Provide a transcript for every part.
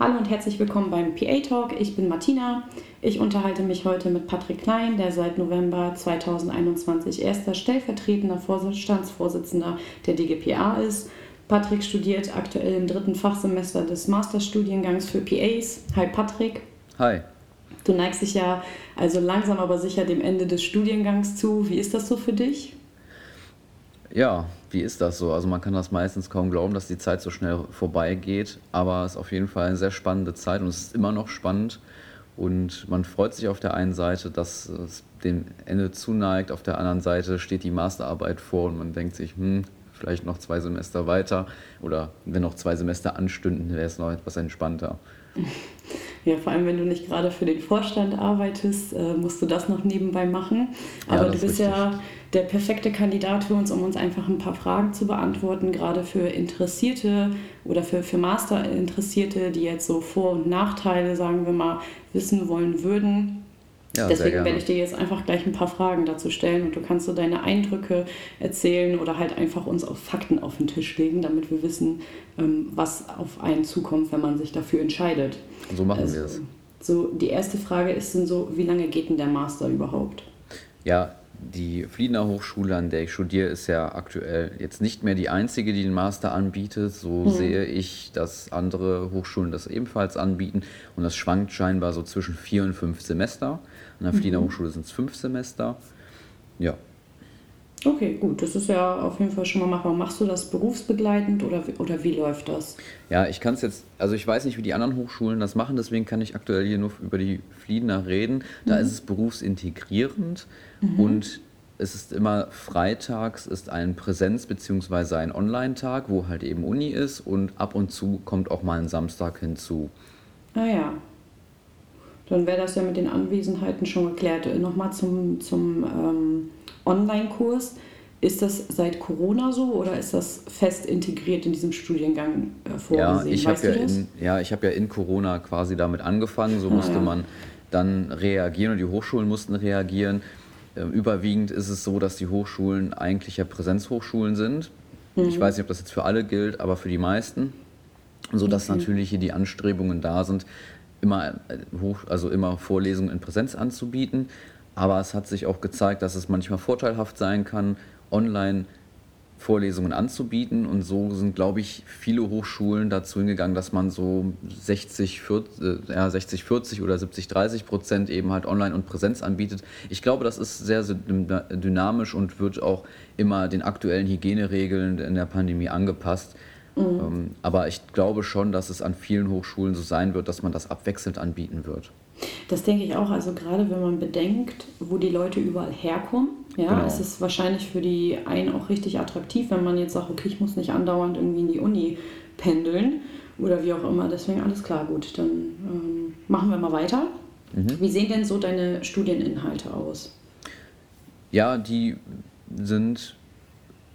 Hallo und herzlich willkommen beim PA Talk. Ich bin Martina. Ich unterhalte mich heute mit Patrick Klein, der seit November 2021 erster stellvertretender Vorstandsvorsitzender der DGPA ist. Patrick studiert aktuell im dritten Fachsemester des Masterstudiengangs für PAs. Hi Patrick. Hi. Du neigst dich ja also langsam aber sicher dem Ende des Studiengangs zu. Wie ist das so für dich? Ja, wie ist das so? Also man kann das meistens kaum glauben, dass die Zeit so schnell vorbeigeht, aber es ist auf jeden Fall eine sehr spannende Zeit und es ist immer noch spannend und man freut sich auf der einen Seite, dass es dem Ende zuneigt, auf der anderen Seite steht die Masterarbeit vor und man denkt sich, hm, vielleicht noch zwei Semester weiter oder wenn noch zwei Semester anstünden, wäre es noch etwas entspannter. Ja, vor allem, wenn du nicht gerade für den Vorstand arbeitest, äh, musst du das noch nebenbei machen. Aber ja, du bist ja der perfekte Kandidat für uns, um uns einfach ein paar Fragen zu beantworten, gerade für Interessierte oder für, für Master-Interessierte, die jetzt so Vor- und Nachteile, sagen wir mal, wissen wollen würden. Ja, Deswegen werde ich dir jetzt einfach gleich ein paar Fragen dazu stellen und du kannst so deine Eindrücke erzählen oder halt einfach uns auf Fakten auf den Tisch legen, damit wir wissen, ähm, was auf einen zukommt, wenn man sich dafür entscheidet. So machen also, wir es. So, die erste Frage ist dann so, wie lange geht denn der Master überhaupt? Ja, die Fliedener Hochschule, an der ich studiere, ist ja aktuell jetzt nicht mehr die einzige, die den Master anbietet. So mhm. sehe ich, dass andere Hochschulen das ebenfalls anbieten. Und das schwankt scheinbar so zwischen vier und fünf Semester. An der Fliedener mhm. Hochschule sind es fünf Semester. Ja. Okay, gut, das ist ja auf jeden Fall schon mal machbar. Machst du das berufsbegleitend oder, oder wie läuft das? Ja, ich kann es jetzt, also ich weiß nicht, wie die anderen Hochschulen das machen, deswegen kann ich aktuell hier nur über die Fliedener reden. Da mhm. ist es berufsintegrierend mhm. und es ist immer freitags ist ein Präsenz- bzw. ein Online-Tag, wo halt eben Uni ist und ab und zu kommt auch mal ein Samstag hinzu. Ah ja, dann wäre das ja mit den Anwesenheiten schon geklärt. Nochmal zum, zum ähm, Online-Kurs. Ist das seit Corona so oder ist das fest integriert in diesem Studiengang äh, vorgesehen? Ja, ich habe ja, in, ja, hab ja in Corona quasi damit angefangen. So ah, musste ja. man dann reagieren und die Hochschulen mussten reagieren. Äh, überwiegend ist es so, dass die Hochschulen eigentlich ja Präsenzhochschulen sind. Mhm. Ich weiß nicht, ob das jetzt für alle gilt, aber für die meisten. Sodass okay. natürlich hier die Anstrebungen da sind, immer, äh, hoch, also immer Vorlesungen in Präsenz anzubieten. Aber es hat sich auch gezeigt, dass es manchmal vorteilhaft sein kann, online Vorlesungen anzubieten. Und so sind, glaube ich, viele Hochschulen dazu hingegangen, dass man so 60, 40, äh, ja, 60, 40 oder 70, 30 Prozent eben halt online und Präsenz anbietet. Ich glaube, das ist sehr, sehr dynamisch und wird auch immer den aktuellen Hygieneregeln in der Pandemie angepasst. Mhm. Ähm, aber ich glaube schon, dass es an vielen Hochschulen so sein wird, dass man das abwechselnd anbieten wird. Das denke ich auch. Also gerade wenn man bedenkt, wo die Leute überall herkommen, ja, genau. ist es wahrscheinlich für die einen auch richtig attraktiv, wenn man jetzt sagt, okay, ich muss nicht andauernd irgendwie in die Uni pendeln oder wie auch immer. Deswegen alles klar, gut. Dann ähm, machen wir mal weiter. Mhm. Wie sehen denn so deine Studieninhalte aus? Ja, die sind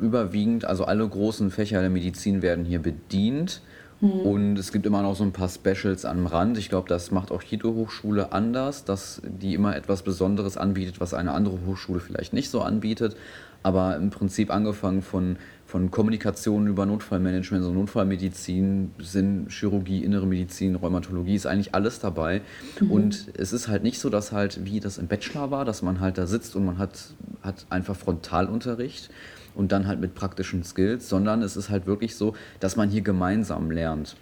überwiegend, also alle großen Fächer der Medizin werden hier bedient. Mhm. Und es gibt immer noch so ein paar Specials am Rand. Ich glaube, das macht auch jede Hochschule anders, dass die immer etwas Besonderes anbietet, was eine andere Hochschule vielleicht nicht so anbietet. Aber im Prinzip angefangen von, von Kommunikation über Notfallmanagement, also Notfallmedizin, Sinn, Chirurgie, Innere Medizin, Rheumatologie, ist eigentlich alles dabei. Mhm. Und es ist halt nicht so, dass halt, wie das im Bachelor war, dass man halt da sitzt und man hat, hat einfach Frontalunterricht, und dann halt mit praktischen Skills, sondern es ist halt wirklich so, dass man hier gemeinsam lernt.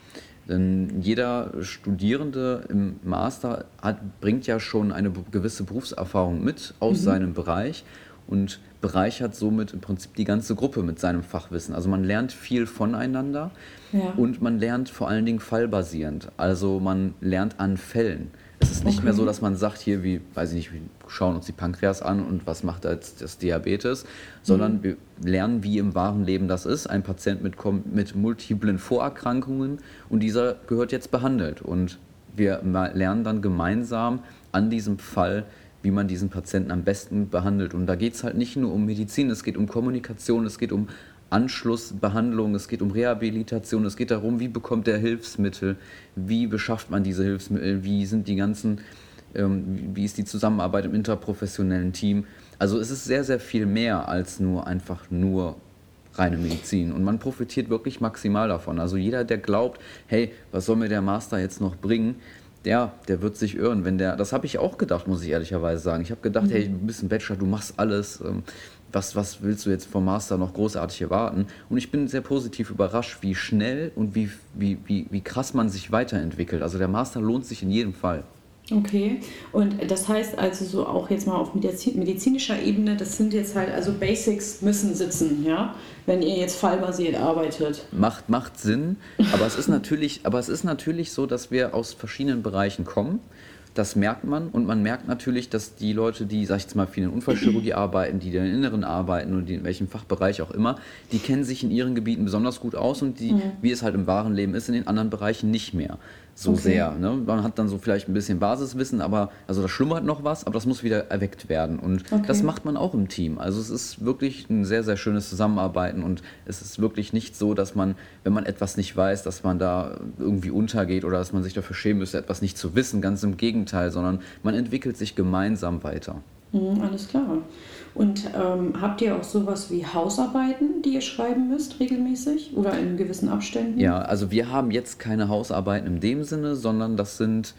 Denn jeder Studierende im Master hat, bringt ja schon eine gewisse Berufserfahrung mit aus mhm. seinem Bereich und bereichert somit im Prinzip die ganze Gruppe mit seinem Fachwissen. Also man lernt viel voneinander ja. und man lernt vor allen Dingen fallbasierend. Also man lernt an Fällen. Es ist nicht okay. mehr so, dass man sagt, hier, wie, weiß ich nicht, wir schauen uns die Pankreas an und was macht jetzt das Diabetes, sondern mhm. wir lernen, wie im wahren Leben das ist. Ein Patient mit, mit multiplen Vorerkrankungen und dieser gehört jetzt behandelt. Und wir lernen dann gemeinsam an diesem Fall, wie man diesen Patienten am besten behandelt. Und da geht es halt nicht nur um Medizin, es geht um Kommunikation, es geht um Anschlussbehandlung, es geht um Rehabilitation, es geht darum, wie bekommt er Hilfsmittel, wie beschafft man diese Hilfsmittel, wie sind die ganzen, ähm, wie ist die Zusammenarbeit im interprofessionellen Team. Also es ist sehr, sehr viel mehr als nur einfach nur reine Medizin. Und man profitiert wirklich maximal davon. Also jeder, der glaubt, hey, was soll mir der Master jetzt noch bringen, der, der wird sich irren. Wenn der, das habe ich auch gedacht, muss ich ehrlicherweise sagen. Ich habe gedacht, mhm. hey, du bist ein Bachelor, du machst alles. Was, was willst du jetzt vom Master noch großartig erwarten? Und ich bin sehr positiv überrascht, wie schnell und wie, wie, wie, wie krass man sich weiterentwickelt. Also der Master lohnt sich in jedem Fall. Okay, und das heißt also so auch jetzt mal auf medizinischer Ebene, das sind jetzt halt, also Basics müssen sitzen, ja, wenn ihr jetzt fallbasiert arbeitet. Macht, macht Sinn, aber es ist natürlich, aber es ist natürlich so, dass wir aus verschiedenen Bereichen kommen das merkt man und man merkt natürlich, dass die Leute, die, sag ich jetzt mal, viel in Unfallchirurgie arbeiten, die in den Inneren arbeiten und in welchem Fachbereich auch immer, die kennen sich in ihren Gebieten besonders gut aus und die, mhm. wie es halt im wahren Leben ist, in den anderen Bereichen nicht mehr so okay. sehr. Ne? Man hat dann so vielleicht ein bisschen Basiswissen, aber also da schlummert noch was, aber das muss wieder erweckt werden. Und okay. das macht man auch im Team. Also es ist wirklich ein sehr, sehr schönes Zusammenarbeiten und es ist wirklich nicht so, dass man, wenn man etwas nicht weiß, dass man da irgendwie untergeht oder dass man sich dafür schämen müsste, etwas nicht zu wissen. Ganz im Gegenteil, sondern man entwickelt sich gemeinsam weiter. Mhm, alles klar. Und ähm, habt ihr auch sowas wie Hausarbeiten, die ihr schreiben müsst regelmäßig oder in gewissen Abständen? Ja, also wir haben jetzt keine Hausarbeiten in dem Sinne, sondern das sind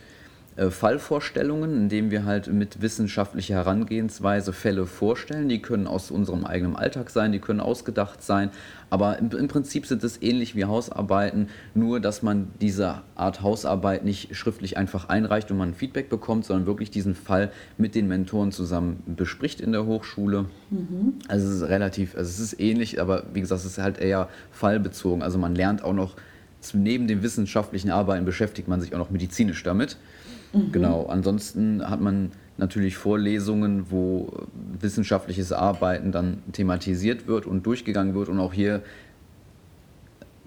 Fallvorstellungen, indem wir halt mit wissenschaftlicher Herangehensweise Fälle vorstellen. Die können aus unserem eigenen Alltag sein, die können ausgedacht sein, aber im, im, Prinzip sind es ähnlich wie Hausarbeiten, nur dass man diese Art Hausarbeit nicht schriftlich einfach einreicht und man Feedback bekommt, sondern wirklich diesen Fall mit den Mentoren zusammen bespricht in der Hochschule. Mhm. Also es ist relativ, also es ist ähnlich, aber wie gesagt, es ist halt eher fallbezogen. Also man lernt auch noch, neben dem wissenschaftlichen Arbeiten beschäftigt man sich auch noch medizinisch damit. Mhm. Genau, ansonsten hat man natürlich Vorlesungen, wo wissenschaftliches Arbeiten dann thematisiert wird und durchgegangen wird und auch hier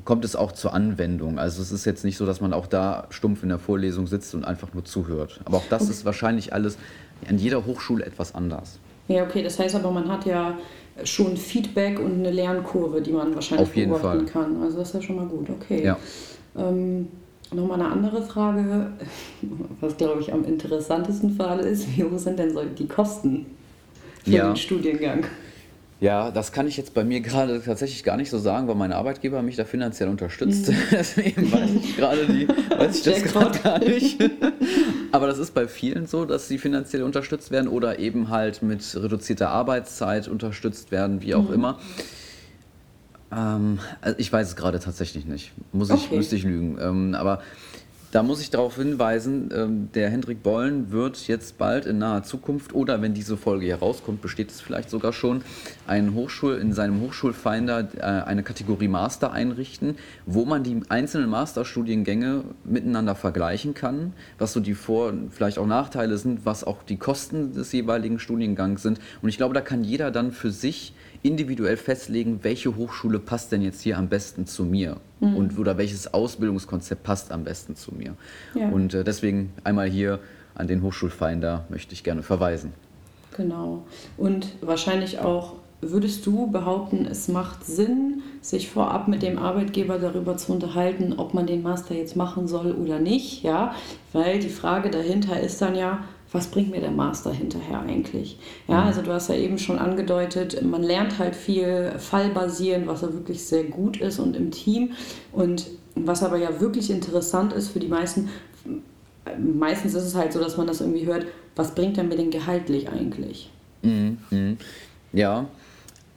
kommt es auch zur Anwendung. Also es ist jetzt nicht so, dass man auch da stumpf in der Vorlesung sitzt und einfach nur zuhört. Aber auch das okay. ist wahrscheinlich alles an jeder Hochschule etwas anders. Ja, okay, das heißt aber, man hat ja schon Feedback und eine Lernkurve, die man wahrscheinlich Auf jeden beobachten Fall. kann. Also das ist ja schon mal gut, okay. Ja. Ähm, Nochmal eine andere Frage, was glaube ich am interessantesten für alle ist, wie hoch sind denn so die Kosten für ja. den Studiengang? Ja, das kann ich jetzt bei mir gerade tatsächlich gar nicht so sagen, weil mein Arbeitgeber mich da finanziell unterstützt. Mhm. Deswegen weiß ich gerade die, weiß ich das gerade gar nicht. Aber das ist bei vielen so, dass sie finanziell unterstützt werden oder eben halt mit reduzierter Arbeitszeit unterstützt werden, wie auch mhm. immer. Ähm, also ich weiß es gerade tatsächlich nicht. Muss ich, okay. Müsste ich lügen. Ähm, aber da muss ich darauf hinweisen, ähm, der Hendrik Bollen wird jetzt bald in naher Zukunft oder wenn diese Folge hier rauskommt, besteht es vielleicht sogar schon, einen Hochschul, in seinem Hochschulfinder äh, eine Kategorie Master einrichten, wo man die einzelnen Masterstudiengänge miteinander vergleichen kann, was so die Vor- und vielleicht auch Nachteile sind, was auch die Kosten des jeweiligen Studiengangs sind. Und ich glaube, da kann jeder dann für sich individuell festlegen, welche Hochschule passt denn jetzt hier am besten zu mir mhm. und oder welches Ausbildungskonzept passt am besten zu mir. Ja. Und äh, deswegen einmal hier an den Hochschulfinder möchte ich gerne verweisen. Genau. Und wahrscheinlich auch würdest du behaupten, es macht Sinn, sich vorab mit dem Arbeitgeber darüber zu unterhalten, ob man den Master jetzt machen soll oder nicht, ja? Weil die Frage dahinter ist dann ja, was bringt mir der Master hinterher eigentlich? Ja, mhm. also du hast ja eben schon angedeutet, man lernt halt viel fallbasierend, was ja wirklich sehr gut ist und im Team. Und was aber ja wirklich interessant ist für die meisten, meistens ist es halt so, dass man das irgendwie hört, was bringt er mir denn gehaltlich eigentlich? Mhm. mhm. Ja,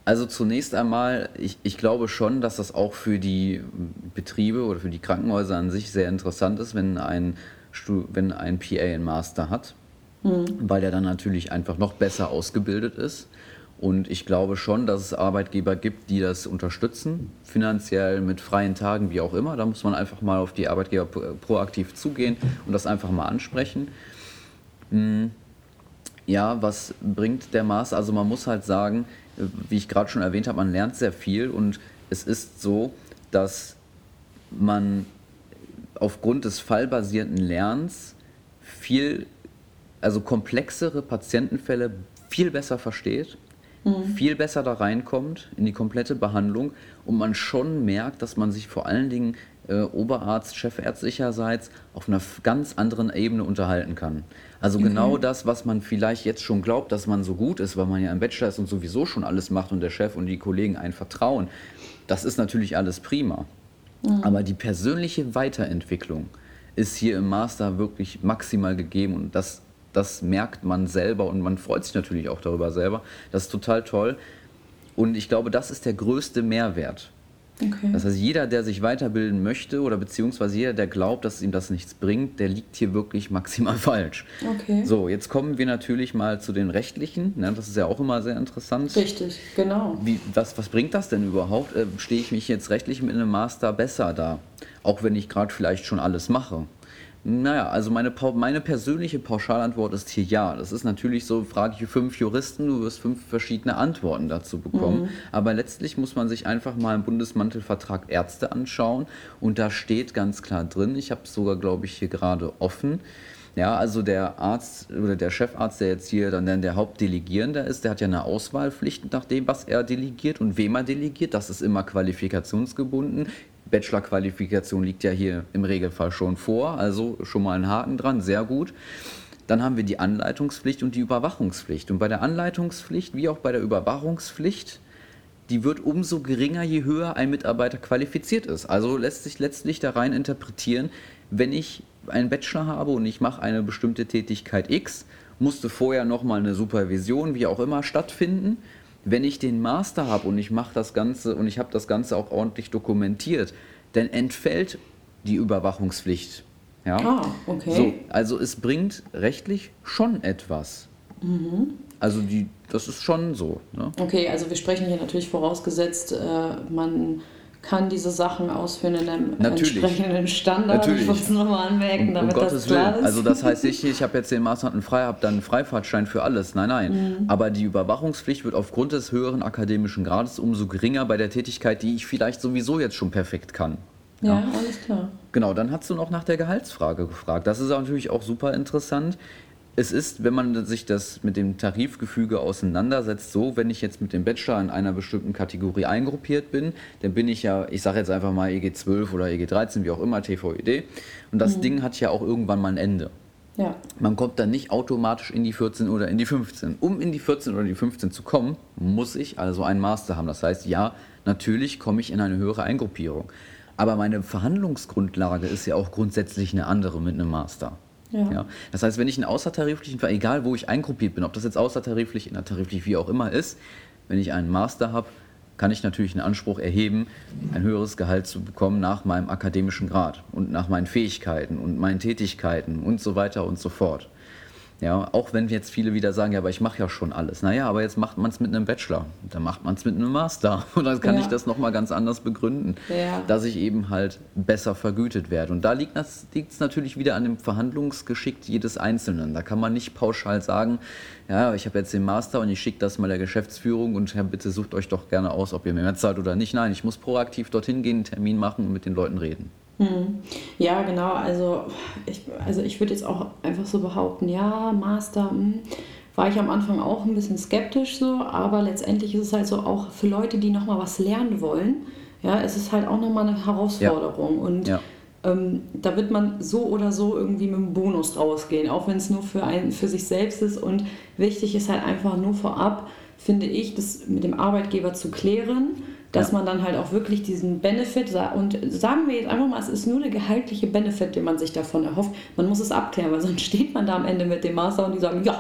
also zunächst einmal, ich, ich glaube schon, dass das auch für die Betriebe oder für die Krankenhäuser an sich sehr interessant ist, wenn ein, wenn ein PA einen Master hat mhm. weil er dann natürlich einfach noch besser ausgebildet ist. Und ich glaube schon, dass es Arbeitgeber gibt, die das unterstützen, finanziell mit freien Tagen, wie auch immer. Da muss man einfach mal auf die Arbeitgeber proaktiv zugehen und das einfach mal ansprechen. Hm. Ja, was bringt der Master? Also man muss halt sagen, wie ich gerade schon erwähnt habe, man lernt sehr viel und es ist so, dass man aufgrund des fallbasierten Lernens viel also komplexere Patientenfälle viel besser versteht, mhm. viel besser da reinkommt in die komplette Behandlung und man schon merkt, dass man sich vor allen Dingen äh, Oberarzt, Chefärztlicherseits auf einer ganz anderen Ebene unterhalten kann. Also okay. genau das, was man vielleicht jetzt schon glaubt, dass man so gut ist, weil man ja im Bachelor ist und sowieso schon alles macht und der Chef und die Kollegen einen vertrauen, das ist natürlich alles prima. Mhm. Aber die persönliche Weiterentwicklung ist hier im Master wirklich maximal gegeben und das, das merkt man selber und man freut sich natürlich auch darüber selber. Das ist total toll. Und ich glaube, das ist der größte Mehrwert. Okay. Das heißt, jeder, der sich weiterbilden möchte oder beziehungsweise jeder, der glaubt, dass ihm das nichts bringt, der liegt hier wirklich maximal falsch. Okay. So, jetzt kommen wir natürlich mal zu den rechtlichen. Ne? Das ist ja auch immer sehr interessant. Richtig, genau. Wie, was, was bringt das denn überhaupt? Äh, Stehe ich mich jetzt rechtlich mit einem Master besser da? Auch wenn ich gerade vielleicht schon alles mache. Naja, also meine, meine persönliche Pauschalantwort ist hier ja. Das ist natürlich so, frage ich fünf Juristen, du wirst fünf verschiedene Antworten dazu bekommen. Mhm. Aber letztlich muss man sich einfach mal im Bundesmantelvertrag Ärzte anschauen. Und da steht ganz klar drin, ich habe es sogar, glaube ich, hier gerade offen. Ja, also der Arzt oder der Chefarzt, der jetzt hier dann der Hauptdelegierende ist, der hat ja eine Auswahlpflicht nach dem, was er delegiert und wem er delegiert. Das ist immer qualifikationsgebunden. Bachelor-Qualifikation liegt ja hier im Regelfall schon vor, also schon mal ein Haken dran, sehr gut. Dann haben wir die Anleitungspflicht und die Überwachungspflicht. Und bei der Anleitungspflicht wie auch bei der Überwachungspflicht, die wird umso geringer, je höher ein Mitarbeiter qualifiziert ist. Also lässt sich letztlich da rein interpretieren, wenn ich einen Bachelor habe und ich mache eine bestimmte Tätigkeit X, musste vorher nochmal eine Supervision, wie auch immer, stattfinden wenn ich den Master habe und ich mache das Ganze und ich habe das Ganze auch ordentlich dokumentiert, dann entfällt die Überwachungspflicht. Ja? Ah, okay. So, also es bringt rechtlich schon etwas. Mhm. Also die, das ist schon so. Ne? Okay, also wir sprechen hier natürlich vorausgesetzt, äh, man kann diese Sachen ausführen in einem Natürlich. entsprechenden Standard. Natürlich. Ich muss es nochmal anmerken, damit um das klar Willen. ist. Also das heißt nicht, ich habe jetzt den und frei, habe dann einen Freifahrtschein für alles. Nein, nein. Mhm. Aber die Überwachungspflicht wird aufgrund des höheren akademischen Grades umso geringer bei der Tätigkeit, die ich vielleicht sowieso jetzt schon perfekt kann. Ja, ja, alles klar. Genau, dann hast du noch nach der Gehaltsfrage gefragt. Das ist natürlich auch super interessant es ist, wenn man sich das mit dem Tarifgefüge auseinandersetzt, so, wenn ich jetzt mit dem Bachelor in einer bestimmten Kategorie eingruppiert bin, dann bin ich ja, ich sage jetzt einfach mal EG 12 oder EG 13, wie auch immer, TVED. Und das mhm. Ding hat ja auch irgendwann mal ein Ende. Ja. Man kommt dann nicht automatisch in die 14 oder in die 15. Um in die 14 oder die 15 zu kommen, muss ich also einen Master haben. Das heißt, ja, natürlich komme ich in eine höhere Eingruppierung. Aber meine Verhandlungsgrundlage ist ja auch grundsätzlich eine andere mit einem Master. Ja. ja. Das heißt, wenn ich einen außertariflichen, egal wo ich eingruppiert bin, ob das jetzt außertariflich, innertariflich, wie auch immer ist, wenn ich einen Master habe, kann ich natürlich einen Anspruch erheben, ein höheres Gehalt zu bekommen nach meinem akademischen Grad und nach meinen Fähigkeiten und meinen Tätigkeiten und so weiter und so fort. Ja, auch wenn jetzt viele wieder sagen, ja, aber ich mache ja schon alles. Naja, aber jetzt macht man es mit einem Bachelor, dann macht man es mit einem Master. Und dann kann ja. ich das nochmal ganz anders begründen, ja. dass ich eben halt besser vergütet werde. Und da liegt es natürlich wieder an dem Verhandlungsgeschick jedes Einzelnen. Da kann man nicht pauschal sagen, ja, ich habe jetzt den Master und ich schicke das mal der Geschäftsführung und ja, bitte sucht euch doch gerne aus, ob ihr mehr zahlt oder nicht. Nein, ich muss proaktiv dorthin gehen, einen Termin machen und mit den Leuten reden. Hm. Ja, genau. Also ich, also ich würde jetzt auch einfach so behaupten, ja, Master, hm, war ich am Anfang auch ein bisschen skeptisch so, aber letztendlich ist es halt so auch für Leute, die nochmal was lernen wollen, ja, es ist halt auch nochmal eine Herausforderung. Ja. Und ja. Ähm, da wird man so oder so irgendwie mit einem Bonus rausgehen, auch wenn es nur für, einen, für sich selbst ist. Und wichtig ist halt einfach nur vorab, finde ich, das mit dem Arbeitgeber zu klären dass ja. man dann halt auch wirklich diesen Benefit und sagen wir jetzt einfach mal, es ist nur der gehaltliche Benefit, den man sich davon erhofft. Man muss es abklären, weil sonst steht man da am Ende mit dem Master und die sagen, ja,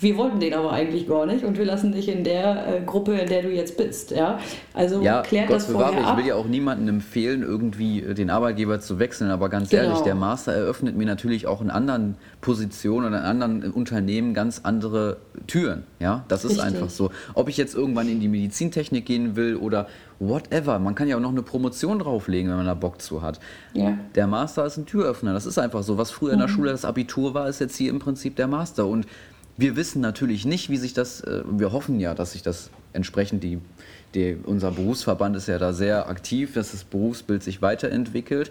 wir wollten den aber eigentlich gar nicht und wir lassen dich in der äh, Gruppe, in der du jetzt bist. Ja? Also ja, klärt Gott das vorher bewahre, ab. Ich will ja auch niemandem empfehlen, irgendwie äh, den Arbeitgeber zu wechseln, aber ganz genau. ehrlich, der Master eröffnet mir natürlich auch in anderen Positionen oder in anderen Unternehmen ganz andere Türen. Ja, das ist Richtig. einfach so. Ob ich jetzt irgendwann in die Medizintechnik gehen will oder whatever. Man kann ja auch noch eine Promotion drauflegen, wenn man da Bock zu hat. Ja. Der Master ist ein Türöffner. Das ist einfach so. Was früher mhm. in der mhm. Schule das Abitur war, ist jetzt hier im Prinzip der Master. Und wir wissen natürlich nicht, wie sich das, äh, wir hoffen ja, dass sich das entsprechend, die, die, unser Berufsverband ist ja da sehr aktiv, dass das Berufsbild sich weiterentwickelt.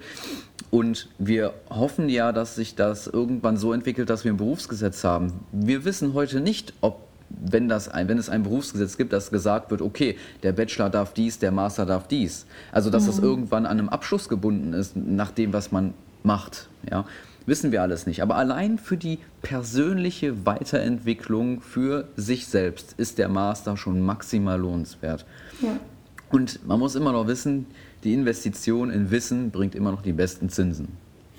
Und wir hoffen ja, dass sich das irgendwann so entwickelt, dass wir ein Berufsgesetz haben. Wir wissen heute nicht, ob wenn, das ein, wenn es ein Berufsgesetz gibt, das gesagt wird, okay, der Bachelor darf dies, der Master darf dies. Also dass mhm. das irgendwann an einem Abschluss gebunden ist, nach dem, was man macht. Ja? Wissen wir alles nicht. Aber allein für die persönliche Weiterentwicklung für sich selbst ist der Master schon maximal lohnenswert. Ja. Und man muss immer noch wissen, die Investition in Wissen bringt immer noch die besten Zinsen.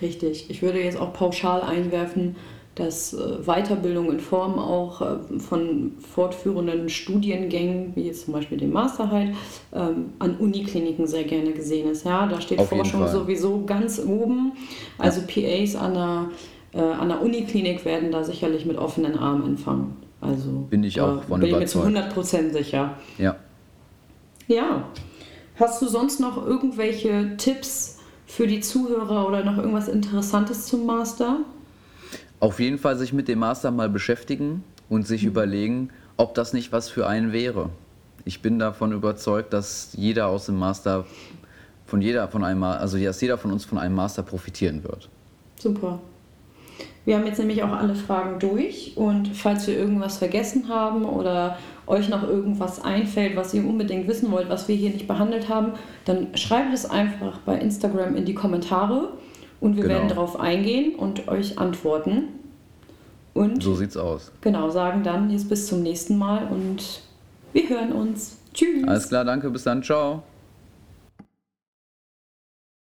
Richtig. Ich würde jetzt auch pauschal einwerfen, dass äh, Weiterbildung in Form auch äh, von fortführenden Studiengängen, wie jetzt zum Beispiel dem Master halt, ähm, an Unikliniken sehr gerne gesehen ist. Ja, da steht Auf Forschung sowieso ganz oben. Also. PAs an der, äh, an der Uniklinik werden da sicherlich mit offenen Armen empfangen. Also bin ich auch von bin überzeugt. Bin mir zu 100% sicher. Ja. Ja. Hast du sonst noch irgendwelche Tipps für die Zuhörer oder noch irgendwas Interessantes zum Master? Auf jeden Fall sich mit dem Master mal beschäftigen und sich mhm. überlegen, ob das nicht was für einen wäre. Ich bin davon überzeugt, dass jeder aus dem Master von jeder von einem also dass jeder von uns von einem Master profitieren wird. Super. Wir haben jetzt nämlich auch alle Fragen durch und falls wir irgendwas vergessen haben oder euch noch irgendwas einfällt, was ihr unbedingt wissen wollt, was wir hier nicht behandelt haben, dann schreibt es einfach bei Instagram in die Kommentare und wir genau. werden darauf eingehen und euch antworten. Und so sieht's aus. Genau, sagen dann jetzt bis zum nächsten Mal und wir hören uns. Tschüss. Alles klar, danke, bis dann, ciao.